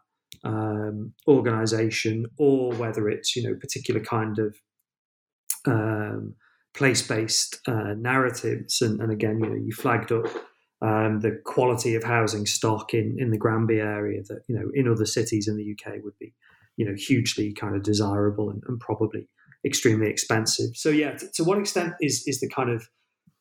um, organization, or whether it's, you know, particular kind of um, place based uh, narratives. And, and, again, you know, you flagged up. Um, the quality of housing stock in, in the Granby area that you know in other cities in the UK would be you know hugely kind of desirable and, and probably extremely expensive. So yeah, to, to, what extent is is the kind of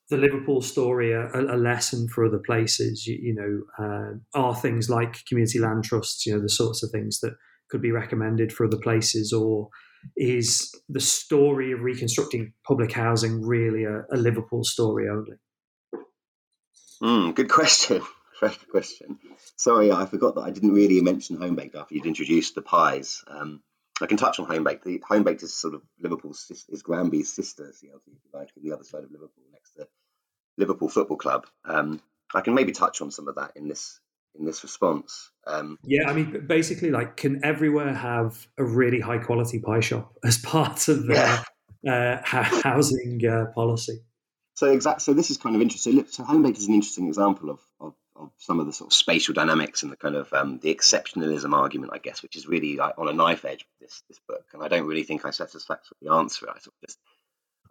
the Liverpool story a, a lesson for other places? You, you know, uh, are things like community land trusts, you know, the sorts of things that could be recommended for other places, or is the story of reconstructing public housing really a, a Liverpool story only? Mm, good question. Question. Sorry, I forgot that I didn't really mention Homebaked after you'd introduced the pies. Um, I can touch on Homebaked. The Homebaked is sort of Liverpool's is Granby's sister CLT, if you like, the other side of Liverpool, next to Liverpool Football Club. Um, I can maybe touch on some of that in this in this response. Um, yeah, I mean, basically, like, can everywhere have a really high quality pie shop as part of their yeah. uh, housing uh, policy? So exactly. So this is kind of interesting. So Homebaked is an interesting example of, of of some of the sort of spatial dynamics and the kind of um, the exceptionalism argument, I guess, which is really like on a knife edge with this this book. And I don't really think I satisfactorily answer it. I sort of just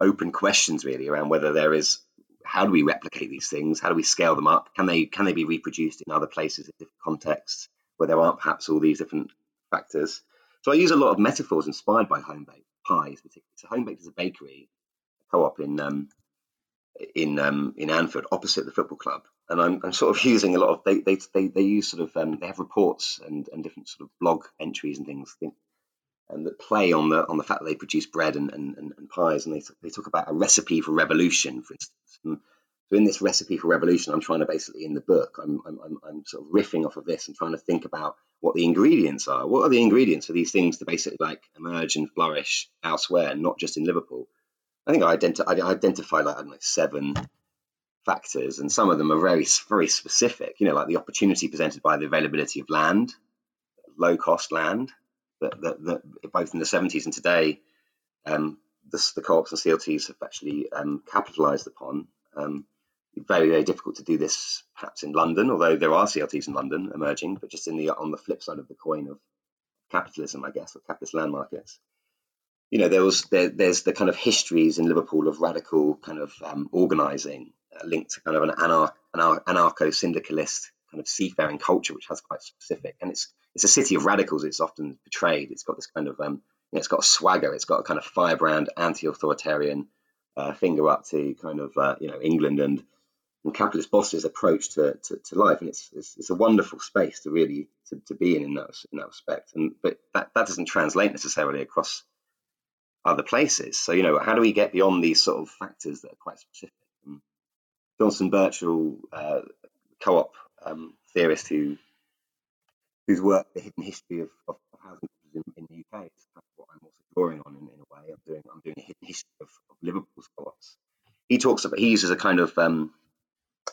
open questions really around whether there is how do we replicate these things? How do we scale them up? Can they can they be reproduced in other places in different contexts where there aren't perhaps all these different factors? So I use a lot of metaphors inspired by home baked pies, particularly. So Homebaked is a bakery co-op in um, in um, in Anfield, opposite the football club, and I'm, I'm sort of using a lot of they they they, they use sort of um, they have reports and, and different sort of blog entries and things and that play on the on the fact that they produce bread and, and, and, pies and they, they talk about a recipe for revolution for instance. And so in this recipe for revolution I'm trying to basically in the book I'm, I'm, I'm sort of riffing off of this and trying to think about what the ingredients are. What are the ingredients for these things to basically like emerge and flourish elsewhere not just in Liverpool? I think I, identi- I identify like I don't know seven factors, and some of them are very very specific. You know, like the opportunity presented by the availability of land, low cost land, that, that, that both in the 70s and today, um, the, the co-ops and CLTs have actually um, capitalised upon. Um, very very difficult to do this perhaps in London, although there are CLTs in London emerging, but just in the on the flip side of the coin of capitalism, I guess, or capitalist land markets you know, there was there, there's the kind of histories in Liverpool of radical kind of um, organising uh, linked to kind of an anar- anar- anarcho syndicalist kind of seafaring culture, which has quite specific. And it's it's a city of radicals. It's often portrayed. It's got this kind of um, you know, it's got a swagger. It's got a kind of firebrand, anti-authoritarian uh, finger up to kind of uh, you know England and, and capitalist bosses' approach to, to, to life. And it's, it's, it's a wonderful space to really to, to be in in that in that respect. And but that that doesn't translate necessarily across other places. So, you know, how do we get beyond these sort of factors that are quite specific? Johnston Birchall, uh, co-op um, theorist who whose work, the hidden history of, of housing in, in, the UK, is kind of what I'm also drawing on in, in, a way. I'm doing I'm doing a hidden history of, of Liverpool's co-ops. He talks about he uses a kind of um,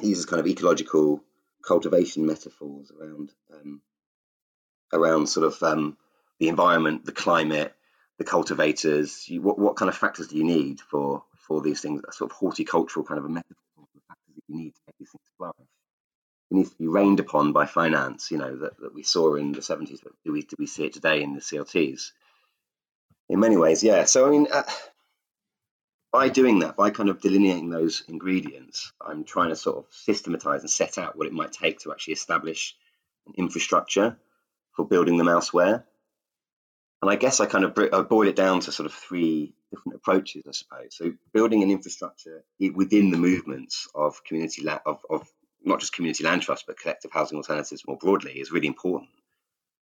he uses kind of ecological cultivation metaphors around um, around sort of um, the environment, the climate, the cultivators? You, what, what kind of factors do you need for for these things? A sort of horticultural kind of a metaphor of the factors that you need to make these things flourish. It needs to be rained upon by finance, you know, that, that we saw in the 70s, but do we, do we see it today in the CLTs? In many ways, yeah. So, I mean, uh, by doing that, by kind of delineating those ingredients, I'm trying to sort of systematize and set out what it might take to actually establish an infrastructure for building them elsewhere. And I guess I kind of I boil it down to sort of three different approaches, I suppose. So building an infrastructure within the movements of community la- of, of not just community land trust, but collective housing alternatives more broadly is really important.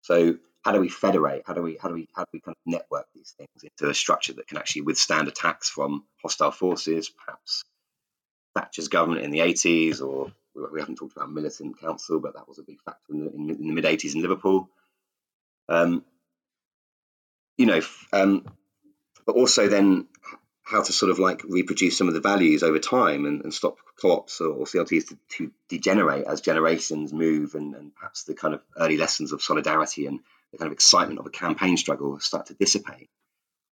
So how do we federate? How do we how do we how do we kind of network these things into a structure that can actually withstand attacks from hostile forces, perhaps Thatcher's government in the 80s, or we haven't talked about militant council, but that was a big factor in the, in the mid 80s in Liverpool. Um, you know, um, but also then how to sort of like reproduce some of the values over time and, and stop co-ops or, or CLTs to, to, degenerate as generations move and, and, perhaps the kind of early lessons of solidarity and the kind of excitement of a campaign struggle start to dissipate.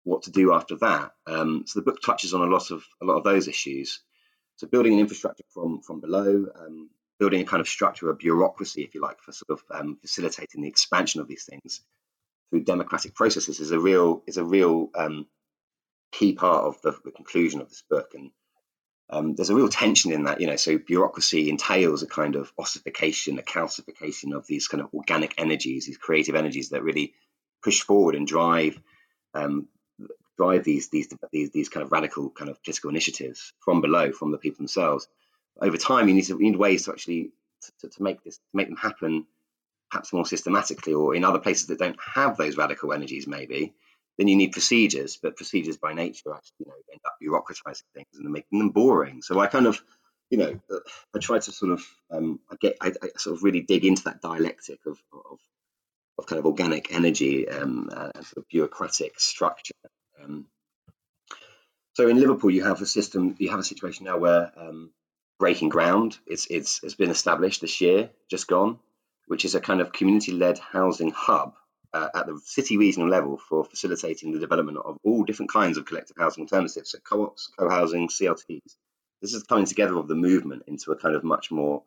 What to do after that? Um, so the book touches on a lot of a lot of those issues. So building an infrastructure from from below, um, building a kind of structure, a bureaucracy, if you like, for sort of um, facilitating the expansion of these things through democratic processes is a real is a real um, key part of the, the, conclusion of this book. And um, there's a real tension in that, you know. So bureaucracy entails a kind of ossification, a calcification of these kind of organic energies, these creative energies that really push forward and drive um, drive these these these these kind of radical kind of political initiatives from below, from the people themselves. Over time, you need to you need ways to actually to, to make this to make them happen perhaps more systematically or in other places that don't have those radical energies maybe then you need procedures but procedures by nature actually you know end up bureaucratizing things and making them boring. So i kind of you know uh, i try to sort of um, i get I, I, sort of really dig into that dialectic of of, of kind of organic energy um, and sort of bureaucratic structure. Um, so in liverpool you have a system you have a situation now where um, breaking ground it's it's it's been established this year just gone which is a kind of community-led housing hub uh, at the city regional level for facilitating the development of all different kinds of collective housing alternatives, so co-ops, co-housing, CLTs. This is coming together of the movement into a kind of much more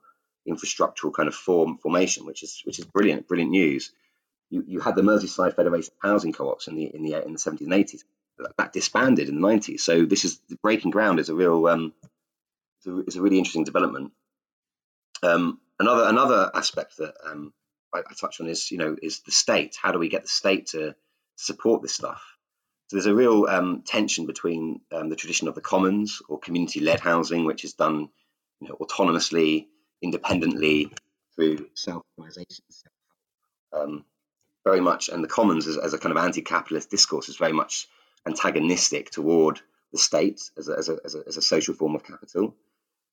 infrastructural kind of form formation, which is which is brilliant, brilliant news. You, you had the Merseyside Federation Housing Co-ops in the in the in the 70s and 80s that disbanded in the 90s. So this is breaking ground is a real um, it's a, it's a really interesting development. Um, Another another aspect that um, I, I touch on is you know is the state. How do we get the state to support this stuff? So there's a real um, tension between um, the tradition of the commons or community-led housing, which is done you know, autonomously, independently through self-organisation, um, very much, and the commons as, as, a kind of anti-capitalist discourse is very much antagonistic toward the state as a, as a, as a, as a social form of capital.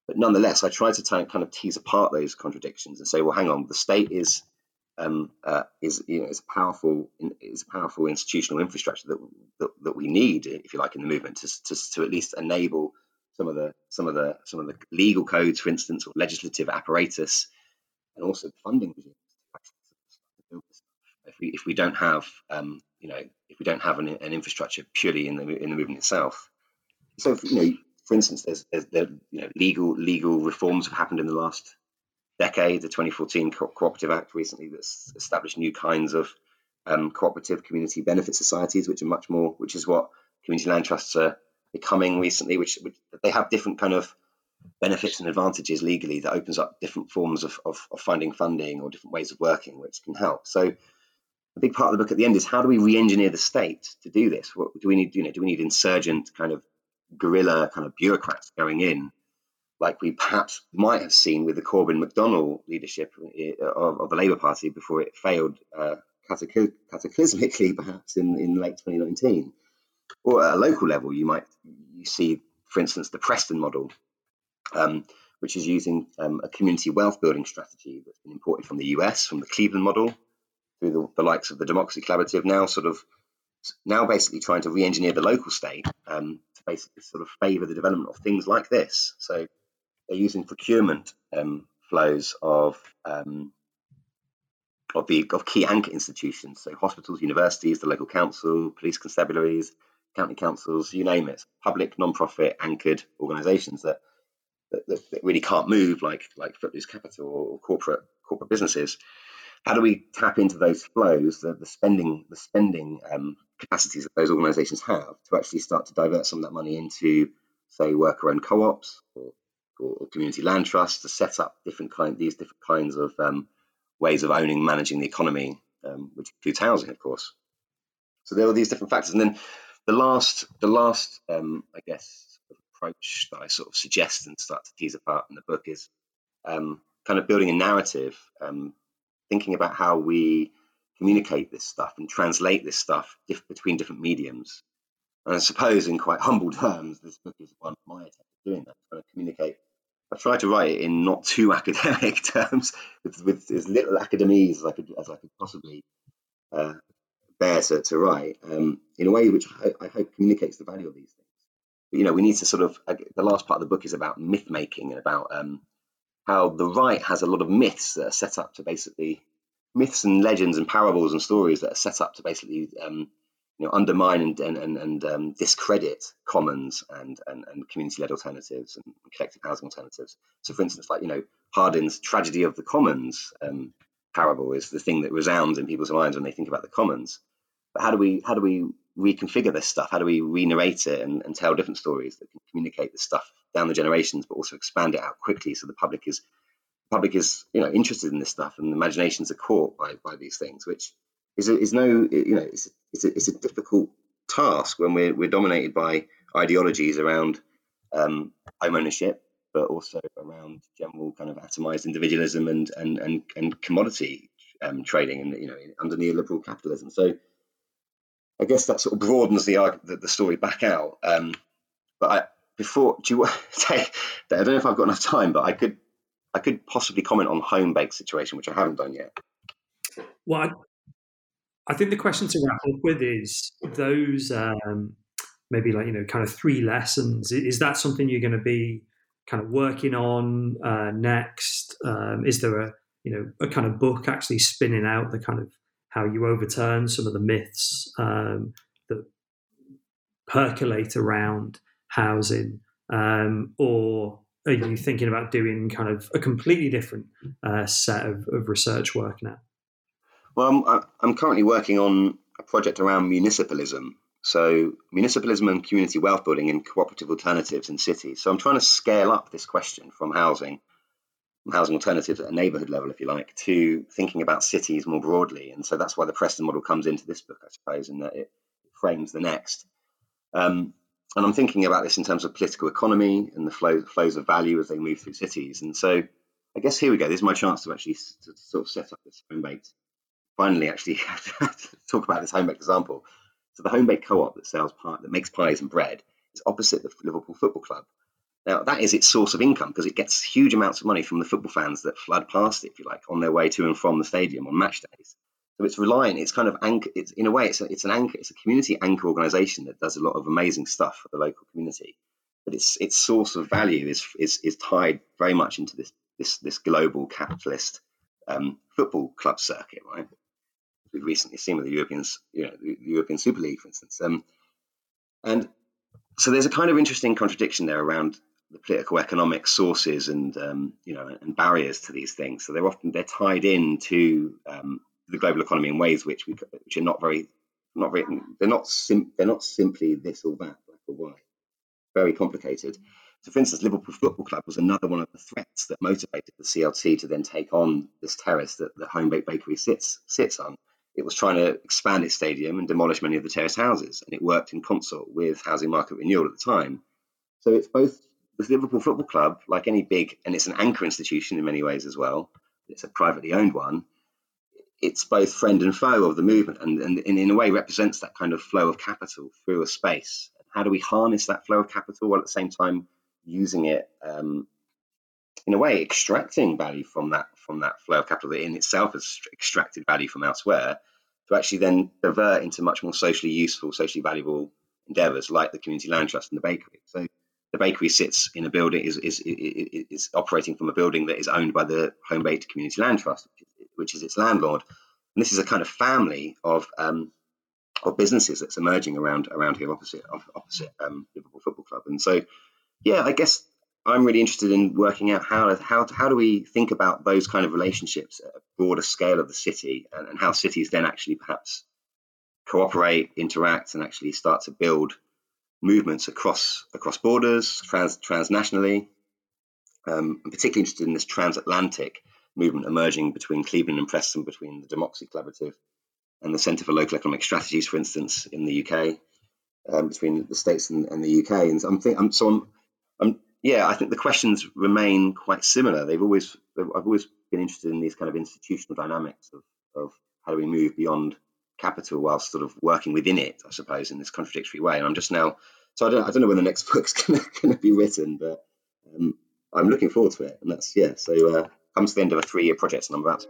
But nonetheless, I try to kind of tease apart those contradictions and say, well, hang on, the state is um, uh, is you know is a powerful is a powerful institutional infrastructure that, that, that we need, if you like, in the movement to, to, to at least enable some of the some of the some of the legal codes, for instance, or legislative apparatus, and also funding. If we if we don't have um, you know if we don't have an, an infrastructure purely in the in the movement itself, so you know for instance, there's, there's there, you know, legal legal reforms have happened in the last decade. The 2014 Co- Cooperative Act recently that's established new kinds of um, cooperative community benefit societies, which are much more, which is what community land trusts are becoming recently, which, which they have different kind of benefits and advantages legally that opens up different forms of, of, of finding funding or different ways of working, which can help. So a big part of the book at the end is how do we re-engineer the state to do this? What do we need? You know, do we need insurgent kind of guerrilla kind of bureaucrats going in, like we perhaps might have seen with the Corbyn McDonnell leadership of, of the Labour Party before it failed uh, cataclysmically, perhaps in, in late 2019. Or at a local level, you might you see, for instance, the Preston model, um, which is using um, a community wealth building strategy that's been imported from the US, from the Cleveland model, through the, the likes of the Democracy Collaborative, now sort of now basically trying to re-engineer the local state um, basically sort of favour the development of things like this. So they're using procurement um, flows of um, of the of key anchor institutions, so hospitals, universities, the local council, police constabularies, county councils, you name it, public, non-profit, anchored organisations that, that, that really can't move like like Footloose Capital or corporate corporate businesses. How do we tap into those flows, the, the spending the spending um, capacities that those organisations have to actually start to divert some of that money into say, worker-owned co-ops or, or, community land trusts to set up different kind these different kinds of um, ways of owning, managing the economy, um, which includes housing, of course. So there are these different factors, and then the last, the last, um, I guess, approach that I sort of suggest and start to tease apart in the book is um, kind of building a narrative, um, thinking about how we communicate this stuff and translate this stuff between different mediums. And I suppose, in quite humble terms, this book is one of my attempts at doing that, trying to communicate. I try to write it in not too academic terms, with, with as little academese as I could as I could possibly uh, bear to, to write um, in a way which I, I, hope communicates the value of these things. But, you know, we need to sort of, the last part of the book is about myth making and about um, how the right has a lot of myths that are set up to basically, myths and legends and parables and stories that are set up to basically, um, you know, undermine and, and, and, um, discredit commons and, and, and community-led alternatives and collective housing alternatives. So, for instance, like, you know, Hardin's Tragedy of the Commons um, parable is the thing that resounds in people's minds when they think about the commons. But how do we how do we reconfigure this stuff? How do we re-narrate it and, and tell different stories that can communicate this stuff down the generations, but also expand it out quickly so the public is public is you know interested in this stuff and imaginations are caught by by these things, which is a, is no you know it's it's a, it's a difficult task when we're we're dominated by ideologies around um, home ownership, but also around general kind of atomized individualism and and and, and commodity um, trading and you know under neoliberal capitalism. So I guess that sort of broadens the the, the story back out. Um, but I, before, do you say? I don't know if I've got enough time, but I could I could possibly comment on the home bake situation, which I haven't done yet. Well, I, I think the question to wrap up with is those um, maybe like you know kind of three lessons. Is that something you're going to be kind of working on uh, next? Um, is there a you know a kind of book actually spinning out the kind of how you overturn some of the myths um, that percolate around housing, um, or are you thinking about doing kind of a completely different uh, set of, of, research work now? Well, I'm, I'm currently working on a project around municipalism. So, municipalism and community wealth building and cooperative alternatives in cities. So, I'm trying to scale up this question from housing housing alternatives at a neighborhood level, if you like, to thinking about cities more broadly. And so that's why the Preston model comes into this book, I suppose, in that it frames the next. Um, and I'm thinking about this in terms of political economy and the flow, flows of value as they move through cities. And so I guess here we go. This is my chance to actually to sort of set up this home finally actually talk about this home example. So the home co-op that sells pie, that makes pies and bread is opposite the Liverpool Football Club. Now, that is its source of income because it gets huge amounts of money from the football fans that flood past it, if you like, on their way to and from the stadium on match days. So it's reliant, it's kind of anchor, it's in a way, it's, a, it's an anchor, it's a community anchor organization that does a lot of amazing stuff for the local community. But its its source of value is is, is tied very much into this this this global capitalist um, football club circuit, right? We've recently seen with the Europeans, you know, the European Super League, for instance. Um, and so there's a kind of interesting contradiction there around the political economic sources and um, you know and barriers to these things. So they're often they're tied in to um, the global economy in ways which we which are not very not very they're not sim, they're not simply this or that black or white. Very complicated. So, for instance, Liverpool Football Club was another one of the threats that motivated the CLT to then take on this terrace that the Homebaked Bakery sits sits on. It was trying to expand its stadium and demolish many of the terrace houses, and it worked in concert with housing market renewal at the time. So it's both the Liverpool Football Club, like any big, and it's an anchor institution in many ways as well. It's a privately owned one. It's both friend and foe of the movement, and, and, and in a way represents that kind of flow of capital through a space. How do we harness that flow of capital while at the same time using it um, in a way, extracting value from that from that flow of capital that in itself has extracted value from elsewhere, to actually then divert into much more socially useful, socially valuable endeavours like the community land trust and the bakery. So the bakery sits in a building is, is is, is operating from a building that is owned by the Homebaked Community Land Trust, which is its landlord. And this is a kind of family of um, of businesses that's emerging around around here opposite opposite um, Liverpool Football Club. And so, yeah, I guess I'm really interested in working out how how how do we think about those kind of relationships at a broader scale of the city, and, and how cities then actually perhaps cooperate, interact, and actually start to build movements across across borders, trans transnationally. Um, I'm particularly interested in this transatlantic movement emerging between Cleveland and Preston, between the Democracy Collaborative and the Centre for Local Economic Strategies, for instance, in the UK, um, between the states and, and, the UK. And I'm, think, I'm so I'm, I'm, yeah, I think the questions remain quite similar. They've always I've always been interested in these kind of institutional dynamics of, of how do we move beyond capital whilst sort of working within it, I suppose, in this contradictory way. And I'm just now, so I don't, I don't know when the next book's going to be written, but um, I'm looking forward to it. And that's, yeah, so uh, comes to the end of a three year project and I'm about to.